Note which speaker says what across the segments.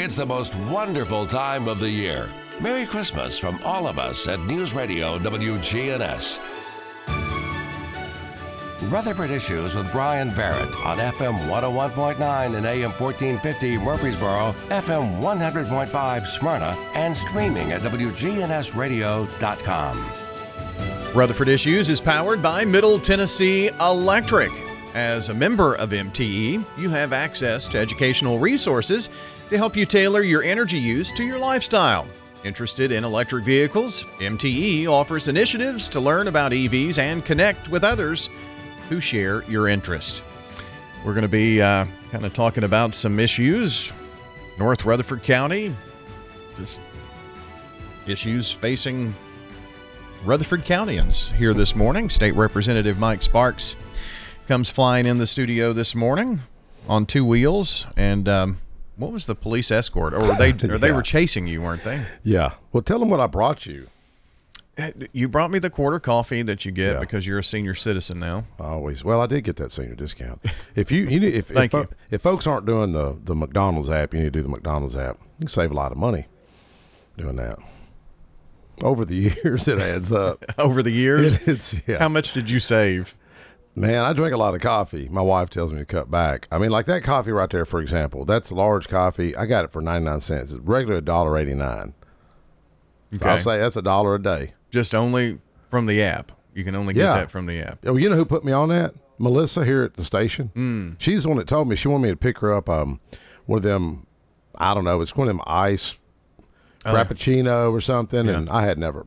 Speaker 1: It's the most wonderful time of the year. Merry Christmas from all of us at News Radio WGNS. Rutherford Issues with Bryan Barrett on FM 101.9 and AM 1450 Murfreesboro, FM 100.5 Smyrna, and streaming at WGNSradio.com.
Speaker 2: Rutherford Issues is powered by Middle Tennessee Electric. As a member of MTE, you have access to educational resources to help you tailor your energy use to your lifestyle. Interested in electric vehicles? MTE offers initiatives to learn about EVs and connect with others who share your interest. We're going to be uh, kind of talking about some issues, North Rutherford County, just issues facing Rutherford Countyans here this morning. State Representative Mike Sparks comes flying in the studio this morning on two wheels, and um, what was the police escort? Or they? Or they were chasing you, weren't they?
Speaker 3: Yeah. Well, tell them what I brought you.
Speaker 2: Eh, you brought me the quarter coffee that you get
Speaker 3: Yeah.
Speaker 2: because you're a senior citizen now.
Speaker 3: Always. Well, I did get that senior discount. If you, you need, if if,
Speaker 2: you.
Speaker 3: if folks aren't doing the the McDonald's app, you need to do the McDonald's app. You can save a lot of money doing that. Over the years, it adds up.
Speaker 2: Over the years,
Speaker 3: It- it's yeah.
Speaker 2: how much did you save?
Speaker 3: Man, I drink a lot of coffee. My wife tells me to cut back. I mean, like that coffee right there, for example. That's a large coffee. I got it for ninety nine cents. It's regular dollar eighty nine. So I'll say that's a dollar a day.
Speaker 2: Just only from the app. You can only get
Speaker 3: Yeah.
Speaker 2: that from the app.
Speaker 3: Oh, you know who put me on that? Melissa here at the station. Mm. She's the one that told me she wanted me to pick her up um one of them. I don't know. It's one of them ice frappuccino or something, and I had never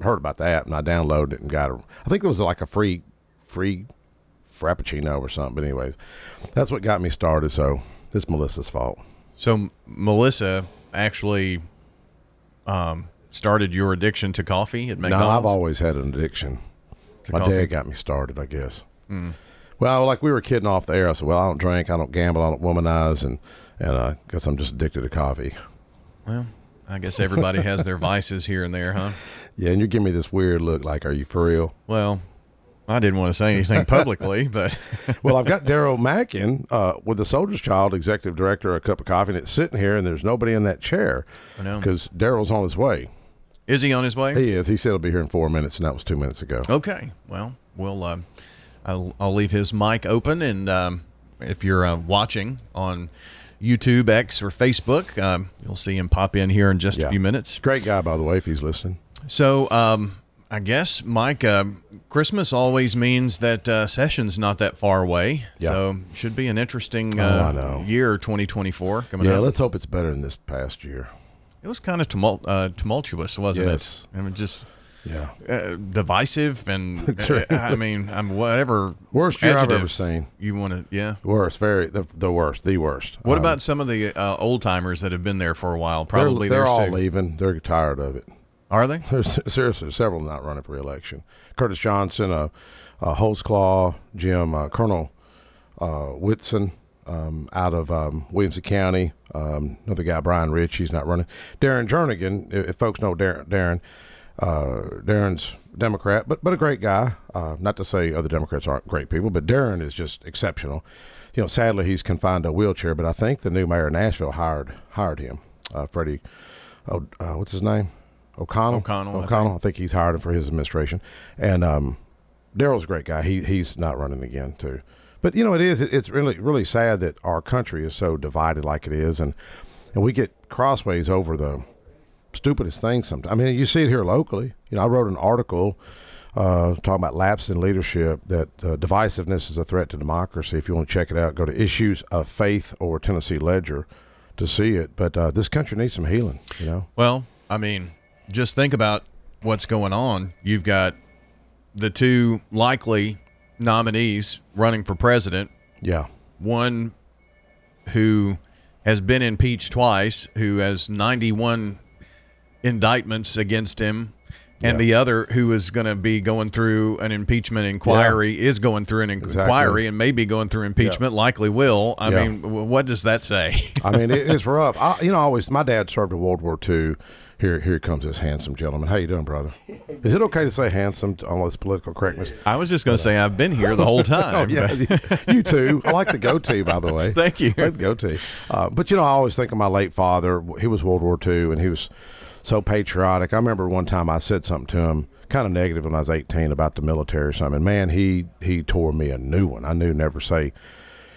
Speaker 3: heard about that, and I downloaded it and got her. I think it was like a free free frappuccino or something. But anyways, that's what got me started. So it's Melissa's fault.
Speaker 2: So Melissa actually um, started your addiction to coffee at
Speaker 3: No,
Speaker 2: McDonald's.
Speaker 3: I've always had an addiction.
Speaker 2: to
Speaker 3: My
Speaker 2: coffee?
Speaker 3: dad got me started, I guess. Well, like we were kidding off the air. I said, "Well, I don't drink, I don't gamble, I don't womanize, and and I guess I'm just addicted to coffee."
Speaker 2: Well, I guess everybody has their vices here and there, huh?
Speaker 3: Yeah, and you're giving me this weird look, like, "Are you for real?"
Speaker 2: Well, I didn't want to say anything publicly, but
Speaker 3: well, I've got Daryl Mackin uh, with the Soldier's Child, executive director, a cup of coffee, and it's sitting here, and there's nobody in that chair because Daryl's on his way.
Speaker 2: is he on his way?
Speaker 3: He is. He said he'll be here in four minutes, and that was two minutes ago.
Speaker 2: Okay. Well, we'll. Um, I'll, I'll leave his mic open, and um, if you're uh, watching on YouTube, X, or Facebook, um, you'll see him pop in here in just a few minutes.
Speaker 3: Great guy, by the way, if he's listening.
Speaker 2: So, um, I guess, Mike, uh, Christmas always means that uh, session's not that far away.
Speaker 3: Yeah.
Speaker 2: So, should be an interesting
Speaker 3: Oh,
Speaker 2: uh,
Speaker 3: know.
Speaker 2: year 2024 coming
Speaker 3: Yeah,
Speaker 2: up.
Speaker 3: let's hope it's better than this past year.
Speaker 2: It was kind of tumult, uh, tumultuous, wasn't
Speaker 3: Yes.
Speaker 2: it? I mean, just
Speaker 3: Yeah,
Speaker 2: uh, divisive and uh, I mean, I'm whatever
Speaker 3: worst year I've ever seen.
Speaker 2: You want to, yeah.
Speaker 3: Worst, very the, the worst, the worst.
Speaker 2: What
Speaker 3: Um,
Speaker 2: about some of the uh, old timers that have been there for a while?
Speaker 3: They're,
Speaker 2: Probably
Speaker 3: they're all
Speaker 2: too.
Speaker 3: leaving. They're tired of it.
Speaker 2: Are they?
Speaker 3: There's seriously several not running for election. Curtis Johnson, uh, uh, Holtzclaw, Jim, uh, Colonel uh, Whitson um, out of um, Williamson County. Um, another guy, Brian Rich, he's not running. Darren Jernigan, if, if folks know Darren, Darren, uh, Darren's Democrat, but but a great guy. Uh, not to say other Democrats aren't great people, but Darren is just exceptional. You know, sadly he's confined to a wheelchair, but I think the new mayor of Nashville hired hired him, uh, Freddie. Oh, uh, what's his name? O'Connell.
Speaker 2: O'Connell, I
Speaker 3: O'Connell. I think. he's hired him for his administration, and um, Daryl's a great guy. He he's not running again too. But you know, it is. it- It's really really sad that our country is so divided like it is, and and we get crossways over the stupidest things. Sometimes. I mean, you see it here locally. You know, I wrote an article uh, talking about lapse in leadership. That uh, divisiveness is a threat to democracy. If you want to check it out, go to Issues of Faith or Tennessee Ledger to see it. But uh, this country needs some healing. You know.
Speaker 2: Well, I mean, just think about what's going on. You've got the two likely nominees running for president.
Speaker 3: Yeah.
Speaker 2: One who has been impeached twice, who has 91 indictments against him, and
Speaker 3: Yeah.
Speaker 2: the other who is going to be going through an impeachment inquiry is going through an inquiry
Speaker 3: Exactly.
Speaker 2: and maybe going through impeachment, likely will. I
Speaker 3: Yeah.
Speaker 2: mean, what does that say?
Speaker 3: I mean, it, it's rough. I, you know, I always my dad served in World War II here here comes this handsome gentleman. How you doing, brother? Is it okay to say handsome on all this political correctness?
Speaker 2: I was just going to say I've been here the whole time.
Speaker 3: oh yeah, you too. I like the goatee, by the way.
Speaker 2: Thank you.
Speaker 3: I like the goatee. Uh, but you know, I always think of my late father. He was World War II, and he was so patriotic. I remember one time I said something to him, kind of negative when I was 18 about the military or something. And man, he he tore me a new one. I knew never say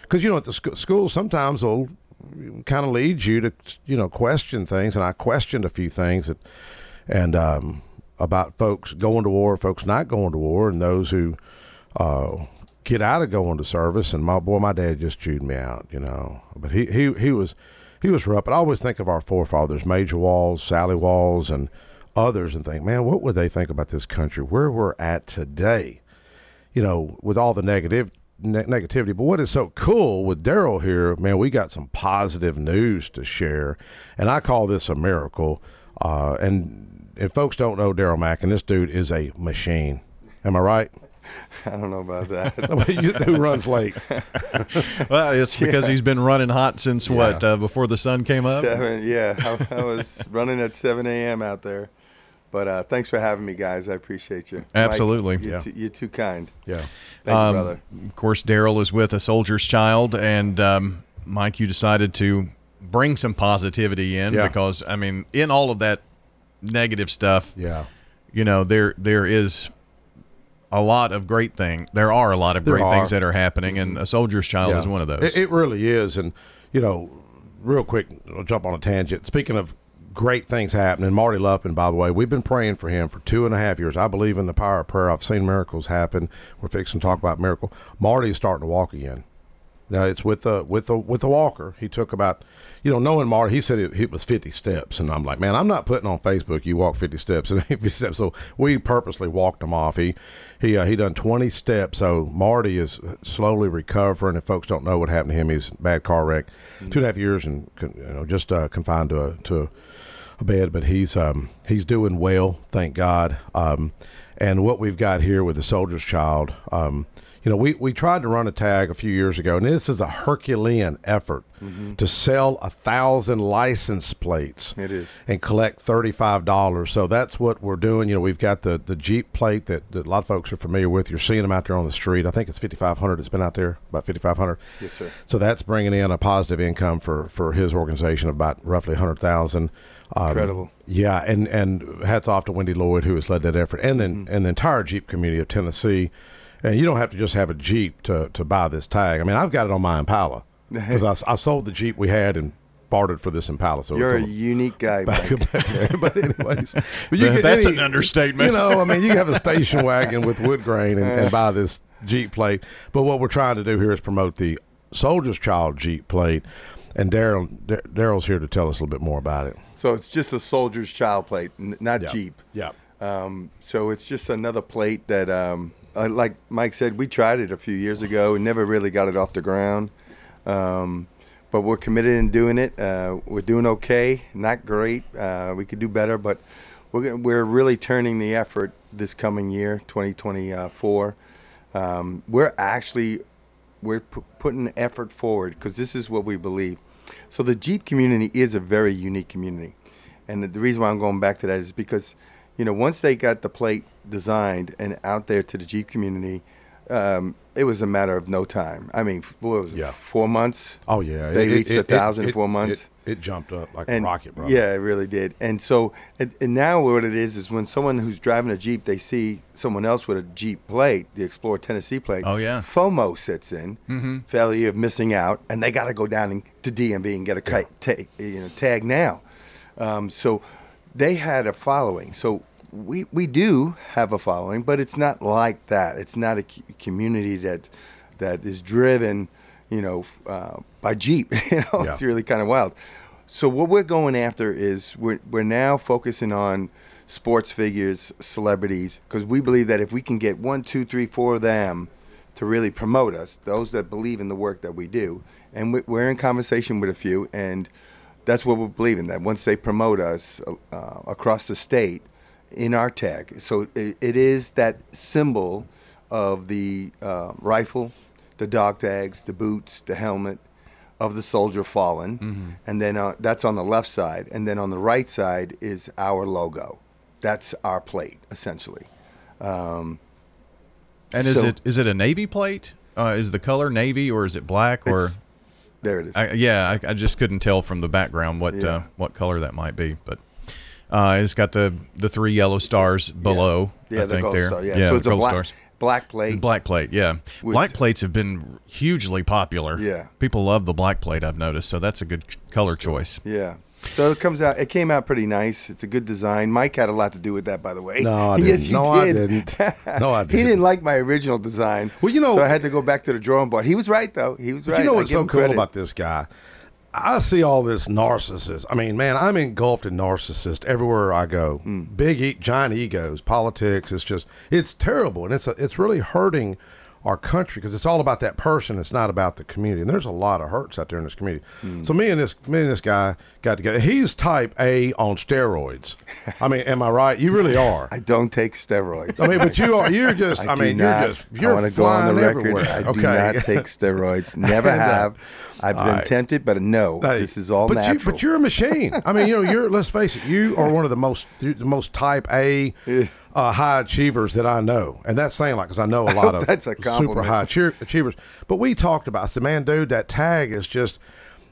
Speaker 3: because you know at the sc- school sometimes will kind of leads you to you know question things, and I questioned a few things that and um, about folks going to war, folks not going to war, and those who uh, get out of going to service. And my boy, my dad just chewed me out, you know. But he he he was he was rough. But I always think of our forefathers, Major Walls, Sally Walls, and others, and think, man, what would they think about this country, where we're at today? You know, with all the negative ne- negativity. But what is so cool with Daryl here, man, we got some positive news to share, and I call this a miracle. Uh, and if folks don't know Daryl Mack, and this dude is a machine. Am I right?
Speaker 4: I don't know about that.
Speaker 3: Who runs late?
Speaker 2: well, it's because yeah. he's been running hot since yeah. what uh, before the sun came up.
Speaker 4: Seven, yeah, I, I was running at 7 a.m. out there. But uh, thanks for having me, guys. I appreciate you.
Speaker 2: Absolutely.
Speaker 4: Mike, you're,
Speaker 2: yeah.
Speaker 4: too, you're, too, kind.
Speaker 3: Yeah.
Speaker 4: Thank um, you, brother.
Speaker 2: Of course, Daryl is with a soldier's child, and um, Mike, you decided to bring some positivity in
Speaker 3: yeah.
Speaker 2: because I mean, in all of that negative stuff,
Speaker 3: yeah,
Speaker 2: you know, there there is a lot of great thing. There are a lot of
Speaker 3: there
Speaker 2: great
Speaker 3: are.
Speaker 2: things that are happening, and a soldier's child
Speaker 3: yeah.
Speaker 2: is one of those.
Speaker 3: It, it really is, and you know, real quick, I'll jump on a tangent. Speaking of great things happening. Marty Luffin, by the way, we've been praying for him for two and a half years. I believe in the power of prayer. I've seen miracles happen. We're fixing to talk about miracle. Marty's starting to walk again. Now it's with the with the with the walker. He took about, you know, knowing Marty, he said it, it was fifty steps, and I'm like, man, I'm not putting on Facebook. You walk fifty steps and fifty steps. So we purposely walked him off. He he uh, he done twenty steps. So Marty is slowly recovering. If folks don't know what happened to him, he's bad car wreck, mm-hmm. two and a half years, and you know just uh, confined to a to. A, a bed, but he's um, he's doing well, thank God. Um, and what we've got here with the soldier's child, um, you know, we, we tried to run a tag a few years ago, and this is a Herculean effort mm-hmm. to sell a thousand license plates.
Speaker 4: It is.
Speaker 3: And collect $35. So that's what we're doing. You know, we've got the, the Jeep plate that, that a lot of folks are familiar with. You're seeing them out there on the street. I think it's 5,500. It's been out there, about 5,500.
Speaker 4: Yes, sir.
Speaker 3: So that's bringing in a positive income for, for his organization of about roughly 100000
Speaker 4: um, Incredible.
Speaker 3: Yeah, and, and hats off to Wendy Lloyd, who has led that effort, and then mm-hmm. and the entire Jeep community of Tennessee. And you don't have to just have a Jeep to, to buy this tag. I mean, I've got it on my Impala because I, I sold the Jeep we had and bartered for this Impala. So
Speaker 4: you're a, a unique guy, back, back
Speaker 3: there. But anyways,
Speaker 2: but you that's any, an understatement.
Speaker 3: You know, I mean, you have a station wagon with wood grain and, and buy this Jeep plate. But what we're trying to do here is promote the Soldier's Child Jeep plate. And Daryl Daryl's here to tell us a little bit more about it.
Speaker 4: So it's just a Soldier's Child plate, not
Speaker 3: yeah.
Speaker 4: Jeep.
Speaker 3: Yeah.
Speaker 4: Um, so it's just another plate that um, uh, like Mike said, we tried it a few years ago and never really got it off the ground. Um, but we're committed in doing it. Uh, we're doing okay, not great. Uh, we could do better, but we're we're really turning the effort this coming year, 2024. Um, we're actually we're p- putting effort forward because this is what we believe. So the Jeep community is a very unique community, and the, the reason why I'm going back to that is because you know, once they got the plate designed and out there to the Jeep community, um, it was a matter of no time. I mean, what was it,
Speaker 3: yeah.
Speaker 4: four months?
Speaker 3: Oh yeah,
Speaker 4: they
Speaker 3: it,
Speaker 4: reached
Speaker 3: it,
Speaker 4: a thousand
Speaker 3: it,
Speaker 4: in four months.
Speaker 3: It, jumped up like
Speaker 4: and,
Speaker 3: a rocket, bro.
Speaker 4: Yeah, it really did. And so, and, and, now what it is is when someone who's driving a Jeep, they see someone else with a Jeep plate, the Explorer Tennessee plate.
Speaker 2: Oh yeah,
Speaker 4: FOMO sets in,
Speaker 2: mm-hmm.
Speaker 4: failure of missing out, and they got to go down to DMV and get a yeah. tag, you know, tag now. Um, so they had a following. So we we do have a following, but it's not like that. It's not a community that that is driven, you know, uh, by Jeep. you know, yeah. it's really kind of wild. So what we're going after is we're we're now focusing on sports figures, celebrities, because we believe that if we can get one, two, three, four of them to really promote us, those that believe in the work that we do, and we're in conversation with a few, and that's what we're believing that once they promote us uh, across the state in our tag. So it, it is that symbol of the uh, rifle, the dog tags, the boots, the helmet, of the soldier fallen,
Speaker 2: Mm-hmm.
Speaker 4: and then uh, that's on the left side, and then on the right side is our logo. That's our plate essentially.
Speaker 2: And is
Speaker 4: So-
Speaker 2: it is it a navy plate? Uh, is the color navy or is it black or?
Speaker 4: There it is.
Speaker 2: I, yeah, I, I just couldn't tell from the background what uh, what color that might be, but uh, it's got the the three yellow stars below.
Speaker 4: yeah,
Speaker 2: I
Speaker 4: the
Speaker 2: think
Speaker 4: gold
Speaker 2: there.
Speaker 4: star. Yeah, so it's a black
Speaker 2: stars.
Speaker 4: Black plate.
Speaker 2: Black plate, yeah.
Speaker 4: With-
Speaker 2: black plates have been hugely popular.
Speaker 4: Yeah.
Speaker 2: people love the black plate. I've noticed, so that's a good ch- color choice.
Speaker 4: Yeah. So it comes out. It came out pretty nice. It's a good design. Mike had a lot to do with that, by the way.
Speaker 3: No, I didn't.
Speaker 4: you
Speaker 3: No, I
Speaker 4: did.
Speaker 3: didn't. No, I
Speaker 4: he
Speaker 3: didn't.
Speaker 4: he didn't like my original design.
Speaker 3: Well, you know-
Speaker 4: so I had to go back to the drawing board. He was right, though. He was right.
Speaker 3: you know
Speaker 4: I
Speaker 3: what's
Speaker 4: give
Speaker 3: so cool
Speaker 4: credit.
Speaker 3: about this guy? I see all this narcissist. I mean, man, I'm engulfed in narcissist everywhere I go.
Speaker 4: Hmm.
Speaker 3: Big, e- giant egos, politics. It's just, it's terrible, and it's a, it's really hurting our country because it's all about that person. It's not about the community, and there's a lot of hurts out there in this community.
Speaker 4: Hmm.
Speaker 3: So me and this me and this guy got together. He's type A on steroids. I mean, am I right? You really are.
Speaker 4: I don't take steroids.
Speaker 3: I mean, but you are. You're just.
Speaker 4: I,
Speaker 3: I, mean,
Speaker 4: not.
Speaker 3: you're just. You're
Speaker 4: I want to go on the record.
Speaker 3: everywhere.
Speaker 4: I do not take steroids. Never have. I've been
Speaker 3: right.
Speaker 4: tempted, but no.
Speaker 3: Hey,
Speaker 4: this is all
Speaker 3: but
Speaker 4: natural.
Speaker 3: You, but you're a machine. I mean, you know, you're. Let's face it. You are one of the most the most type A uh, high achievers that I know, and that's saying like because I know a lot of
Speaker 4: That's a
Speaker 3: super high cheer, achievers. But we talked about. I said, man, dude, that tag is just.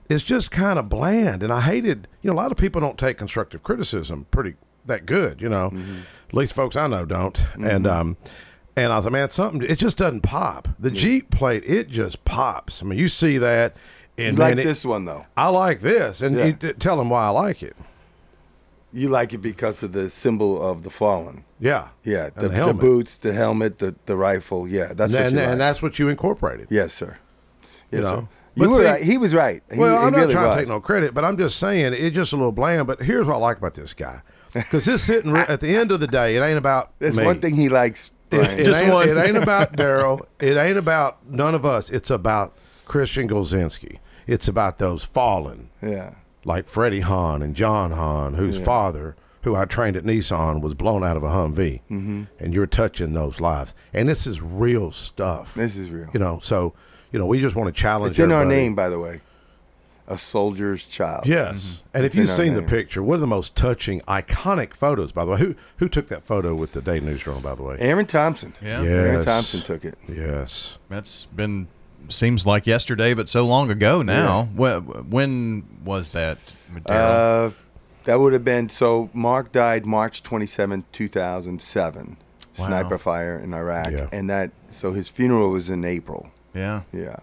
Speaker 3: It's just kind of bland, and I hated. You know, a lot of people don't take constructive criticism pretty that good. You know,
Speaker 4: Mm-hmm.
Speaker 3: at least folks I know don't. And um, and I was like, man, something. It just doesn't pop. The Jeep plate, it just pops. I mean, you see that. And
Speaker 4: you like
Speaker 3: it-
Speaker 4: this one though.
Speaker 3: I like this, and
Speaker 4: Yeah.
Speaker 3: you tell them why I like it.
Speaker 4: You like it because of the symbol of the fallen.
Speaker 3: Yeah,
Speaker 4: Yeah,
Speaker 3: And
Speaker 4: the, the, boots, the helmet, the, the rifle. Yeah, that's what
Speaker 3: and,
Speaker 4: you
Speaker 3: and
Speaker 4: like.
Speaker 3: that's what you incorporated.
Speaker 4: yes, sir. Yes,
Speaker 3: You
Speaker 4: sir.
Speaker 3: know?
Speaker 4: You were
Speaker 3: see-
Speaker 4: right. He was right. He,
Speaker 3: Well, I'm not
Speaker 4: really
Speaker 3: trying
Speaker 4: was.
Speaker 3: to take no credit, but I'm just saying it's just a little bland. But here's what I like about this guy, because this sitting re- at the end of the day, it ain't about
Speaker 4: There's
Speaker 3: me.
Speaker 4: one thing he likes.
Speaker 3: It,
Speaker 4: Brian.
Speaker 3: it
Speaker 2: Just
Speaker 3: ain't,
Speaker 2: one.
Speaker 3: it ain't about Daryl. It ain't about none of us. It's about Christian Golczynski. It's about those fallen,
Speaker 4: yeah.
Speaker 3: Like Freddie Hahn and John Hahn, whose father, who I trained at Nissan, was blown out of a Humvee. Mm-hmm. And you're touching those lives. And this is real stuff.
Speaker 4: This is real.
Speaker 3: You know, so, you know, we just want to challenge
Speaker 4: It's in our name, by the way. A soldier's child.
Speaker 3: Yes. And if you've
Speaker 4: in our
Speaker 3: seen the picture, one of the most touching, iconic photos, by the way. Who who took that photo with the Daily News Journal, by the way?
Speaker 4: Aaron Thompson.
Speaker 2: Yeah.
Speaker 4: Aaron Thompson took it.
Speaker 3: Yes.
Speaker 2: That's been seems like yesterday, but so long ago now. When, when was that?
Speaker 4: Uh, that would have been so. Mark died March 27, 2007.
Speaker 2: Wow.
Speaker 4: Sniper fire in Iraq,
Speaker 3: Yeah.
Speaker 4: and that so his funeral was in April.
Speaker 2: yeah.
Speaker 4: Yeah.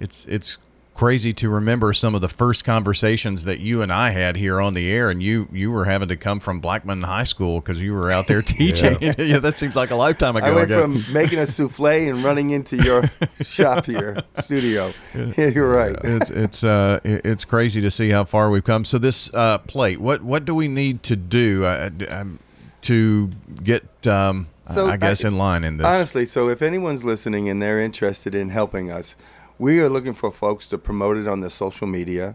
Speaker 2: It's it's crazy to remember some of the first conversations that you and I had here on the air, and you you were having to come from Blackman High School because you were out there teaching. yeah. that seems like a lifetime ago.
Speaker 4: I went
Speaker 2: ago.
Speaker 4: from making a souffle and running into your shop here, studio. Yeah, you're right.
Speaker 2: it's it's uh it's crazy to see how far we've come. So this uh, plate, what what do we need to do uh, um, to get um,
Speaker 4: So
Speaker 2: I guess
Speaker 4: I-
Speaker 2: in line in this?
Speaker 4: Honestly, so if anyone's listening and they're interested in helping us, we are looking for folks to promote it on the social media,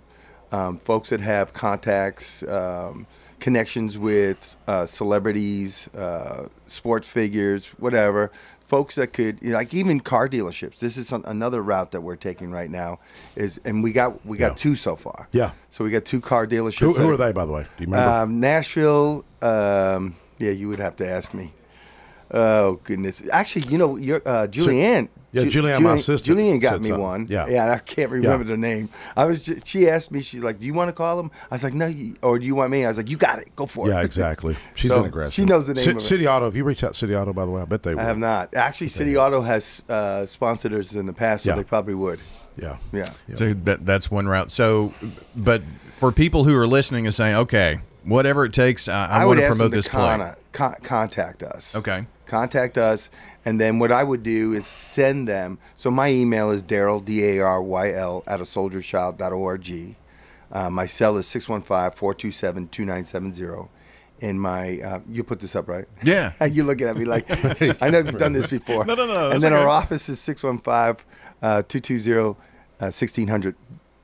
Speaker 4: um, folks that have contacts, um, connections with uh, celebrities, uh, sports figures, whatever. Folks that could, you know, like even car dealerships. This is some, another route that we're taking right now. Is and we got we got
Speaker 3: Yeah.
Speaker 4: two so far.
Speaker 3: Yeah.
Speaker 4: So we got two car dealerships.
Speaker 3: Who, who
Speaker 4: that-
Speaker 3: are they, by the way? Do you remember?
Speaker 4: um, Nashville. Um, yeah, you would have to ask me. Oh goodness! Actually, you know, your uh, Julianne.
Speaker 3: Yeah,
Speaker 4: Ju-
Speaker 3: Julianne, my sister,
Speaker 4: Julianne got me
Speaker 3: something.
Speaker 4: one.
Speaker 3: Yeah.
Speaker 4: yeah. I can't remember
Speaker 3: Yeah.
Speaker 4: the name. I was. Ju- she asked me. She's like, "Do you want to call him?" I was like, "No." You, or do you want me? I was like, "You got it. Go for it."
Speaker 3: yeah, exactly. She's
Speaker 4: So,
Speaker 3: been aggressive.
Speaker 4: she knows the name
Speaker 3: Ci-
Speaker 4: of it.
Speaker 3: City Auto. Have you reached out to City Auto, by the way? I bet they would.
Speaker 4: I have not. Actually, City Auto has uh, sponsored us in the past, so
Speaker 3: Yeah.
Speaker 4: they probably would.
Speaker 3: Yeah.
Speaker 4: Yeah.
Speaker 2: So that that's one route. So, but for people who are listening and saying, okay, whatever it takes, I, I,
Speaker 4: I,
Speaker 2: want to promote this
Speaker 4: to
Speaker 2: play.
Speaker 4: Con- con- contact us.
Speaker 2: Okay.
Speaker 4: Contact us, and then what I would do is send them. So my email is Daryl D A R Y L at a soldierschild.org. Uh, my cell is 615-427-2970. And my uh, you put this up right?
Speaker 2: Yeah.
Speaker 4: You're looking at me like I know you've done this before.
Speaker 2: No, no, no,
Speaker 4: And then our office is 615-220-1600.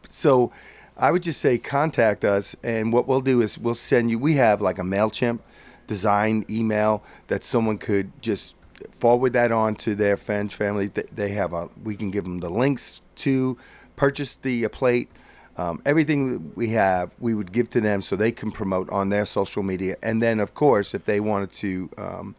Speaker 4: So I would just say contact us, and what we'll do is we'll send you. We have like a Mailchimp design email that someone could just forward that on to their friends, family. They have a. We can give them the links to purchase the uh, plate. Um, everything we have, we would give to them so they can promote on their social media. And then, of course, if they wanted to, um,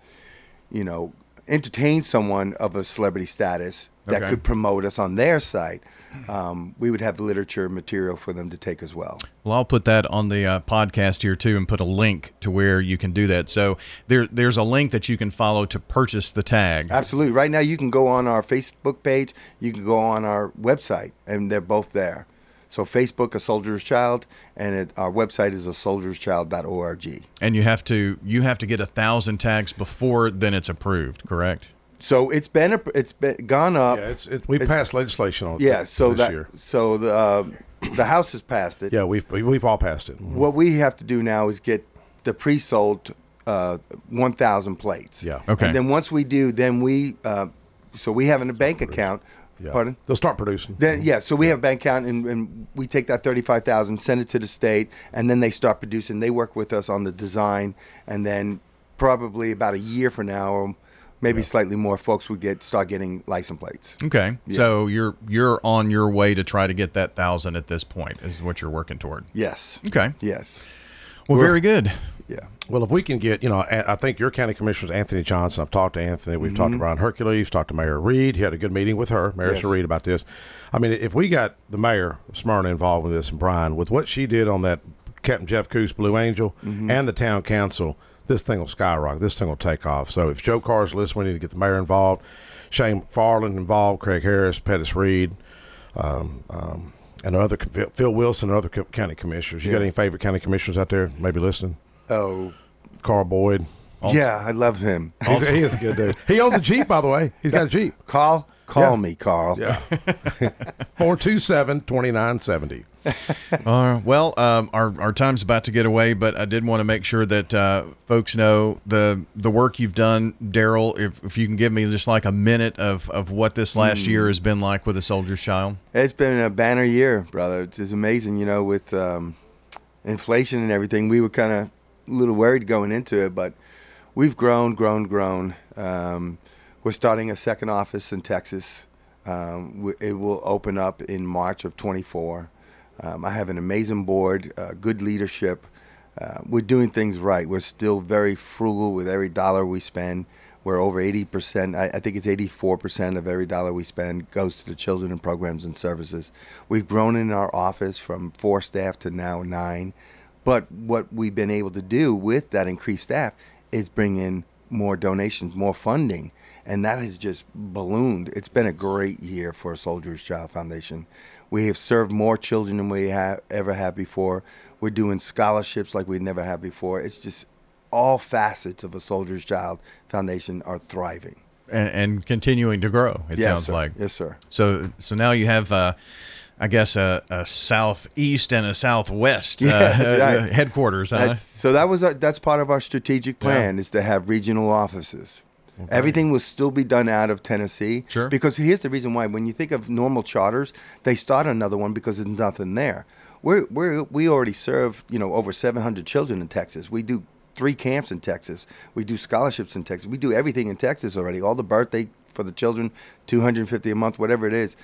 Speaker 4: you know, entertain someone of a celebrity status that
Speaker 2: Okay.
Speaker 4: could promote us on their site, um, we would have literature material for them to take as well.
Speaker 2: Well, I'll put that on the uh, podcast here too, and put a link to where you can do that. So there, there's a link that you can follow to purchase the tag.
Speaker 4: Absolutely. Right now, you can go on our Facebook page, you can go on our website, and they're both there. So, Facebook, A Soldier's Child, and it, our website is a soldierschild.org.
Speaker 2: And you have to, you have to get a thousand tags before then it's approved. Correct?
Speaker 4: So it's been a, it's been gone up.
Speaker 3: Yeah, it's, it, we
Speaker 4: It's-
Speaker 3: passed legislation on it
Speaker 4: Yeah, so
Speaker 3: this
Speaker 4: that
Speaker 3: year.
Speaker 4: so the uh, the House has passed it.
Speaker 3: Yeah, we've we've all passed it.
Speaker 4: What we have to do now is get the pre-sold uh, 1,000 plates.
Speaker 3: Yeah.
Speaker 2: Okay.
Speaker 4: And then once we do, then we uh, so we have in a bank account.
Speaker 3: Yeah.
Speaker 4: Pardon.
Speaker 3: They'll start producing.
Speaker 4: Then yeah, so we have a bank account and, and we take that thirty-five thousand, send it to the state, and then they start producing. They work with us on the design, and then probably about a year from now, or maybe slightly more, folks would get start getting license plates.
Speaker 2: Okay. So you're you're on your way to try to get that thousand at this point. Is what you're working toward.
Speaker 4: Yes.
Speaker 2: Okay.
Speaker 4: Yes.
Speaker 2: Well,
Speaker 4: We're-
Speaker 2: very good.
Speaker 4: Yeah.
Speaker 3: Well, if we can get, you know, I I think your county commissioner is Anthony Johnson. I've talked to Anthony. We've talked mm-hmm. to Brian Hercules. Talked to Mayor Reed. He had a good meeting with her, Mayor
Speaker 4: Yes.
Speaker 3: Reed, about this. I mean, if we got the mayor of Smyrna involved with this and Brian with what she did on that Captain Jeff Kuss Blue Angel mm-hmm. and the town council, this thing will skyrocket. This thing will take off. So if Joe Carr's listening, we need to get the mayor involved, Shane Farland involved, Craig Harris, Pettis Reed. Um, um, and other Phil Wilson and other co- county commissioners. You got any favorite county commissioners out there? Maybe listening.
Speaker 4: Oh.
Speaker 3: Carl Boyd.
Speaker 4: Yeah, I love him.
Speaker 3: He's, he is a good dude. He owns a Jeep, by the way. He's got a Jeep.
Speaker 4: Carl, call
Speaker 3: Yeah.
Speaker 4: me, Carl.
Speaker 3: Yeah. 427 2970.
Speaker 2: Uh, well, um, our our time's about to get away, but I did want to make sure that uh, folks know the the work you've done, Daryl. If, if you can give me just like a minute of, of what this last year has been like with a soldier's child.
Speaker 4: It's been a banner year, brother. It's, it's amazing, you know, with um, inflation and everything. We were kind of a little worried going into it, but we've grown, grown, grown. Um, we're starting a second office in Texas. Um, it will open up in March of 24. Um, I have an amazing board, uh, good leadership. Uh, we're doing things right. We're still very frugal with every dollar we spend. We're over 80%, I, I think it's 84% of every dollar we spend goes to the children and programs and services. We've grown in our office from four staff to now nine. But what we've been able to do with that increased staff is bring in more donations, more funding, and that has just ballooned. It's been a great year for a Soldiers Child Foundation. We have served more children than we have ever have before. We're doing scholarships like we never have before. It's just all facets of a Soldier's Child Foundation are thriving.
Speaker 2: And, and continuing to grow. It
Speaker 4: yes,
Speaker 2: sounds
Speaker 4: sir.
Speaker 2: like.
Speaker 4: Yes, sir.
Speaker 2: So so now you have, uh, I guess, a, a southeast and a southwest uh,
Speaker 4: Yeah, that's
Speaker 2: uh,
Speaker 4: right.
Speaker 2: headquarters. Huh?
Speaker 4: That's, so that was our, that's part of our strategic plan is to have regional offices. Everything will still be done out of Tennessee.
Speaker 2: Sure.
Speaker 4: Because here's the reason why: when you think of normal charters, they start another one because there's nothing there. We're, we're we already serve you know over 700 children in Texas. We do three camps in Texas. We do scholarships in Texas. We do everything in Texas already. All the birthday for the children, 250 a month, whatever it is.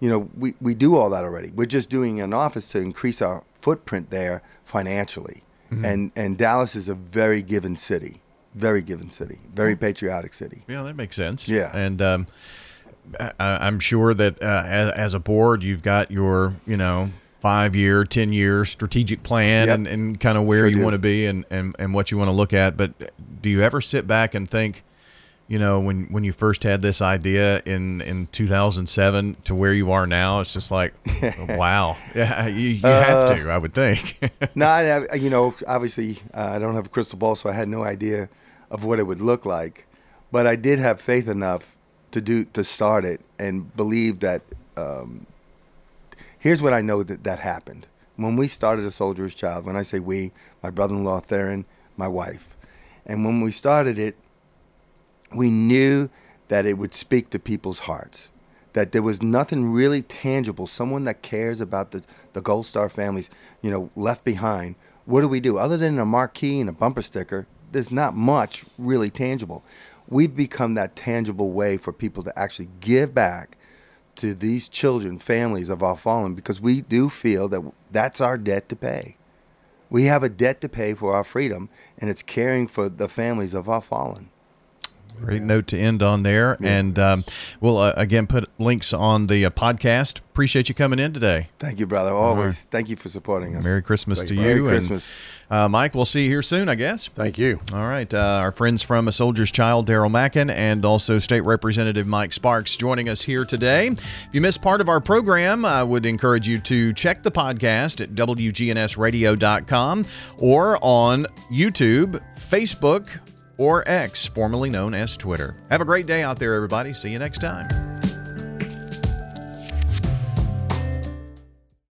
Speaker 4: You know, we, we do all that already. We're just doing an office to increase our footprint there financially. And and Dallas is a very given city, very given city, very patriotic city.
Speaker 2: Yeah, that makes sense.
Speaker 4: Yeah.
Speaker 2: and um, I, I'm sure that uh, as, as a board, you've got your you know five year, ten year strategic plan
Speaker 4: Yep.
Speaker 2: and, and kind of where
Speaker 4: Sure
Speaker 2: you
Speaker 4: do.
Speaker 2: want to be and, and and what you want to look at. But do you ever sit back and think? You know, when, when you first had this idea in, in 2007 to where you are now, it's just like, wow. Yeah, you, you have to, I would think.
Speaker 4: no, I, I- you know, obviously, uh, I don't have a crystal ball, so I had no idea of what it would look like. But I did have faith enough to do to start it and believe that. Um, here's what I know that that happened when we started a soldier's child. When I say we, my brother-in-law Theron, my wife, and when we started it, we knew that it would speak to people's hearts. That there was nothing really tangible, someone that cares about the, the Gold Star families, you know, left behind. What do we do? Other than a marquee and a bumper sticker, there's not much really tangible. We've become that tangible way for people to actually give back to these children, families of our fallen, because we do feel that that's our debt to pay. We have a debt to pay for our freedom, and it's caring for the families of our fallen.
Speaker 2: Great note to end on there. Yeah. And um, we'll uh, again put links on the uh, podcast. Appreciate you coming in today.
Speaker 4: Thank you, brother. Always. Right. Thank you for supporting us.
Speaker 2: Merry Christmas
Speaker 4: Thank
Speaker 2: to you.
Speaker 4: Merry Christmas.
Speaker 2: And, uh, Mike, we'll see you here soon, I guess.
Speaker 3: Thank you.
Speaker 2: All right. Uh, our friends from A Soldier's Child, Daryl Mackin, and also State Representative Mike Sparks joining us here today. If you missed part of our program, I would encourage you to check the podcast at WGNSradio.com or on YouTube, Facebook, or X, formerly known as Twitter. Have a great day out there, everybody. See you next time.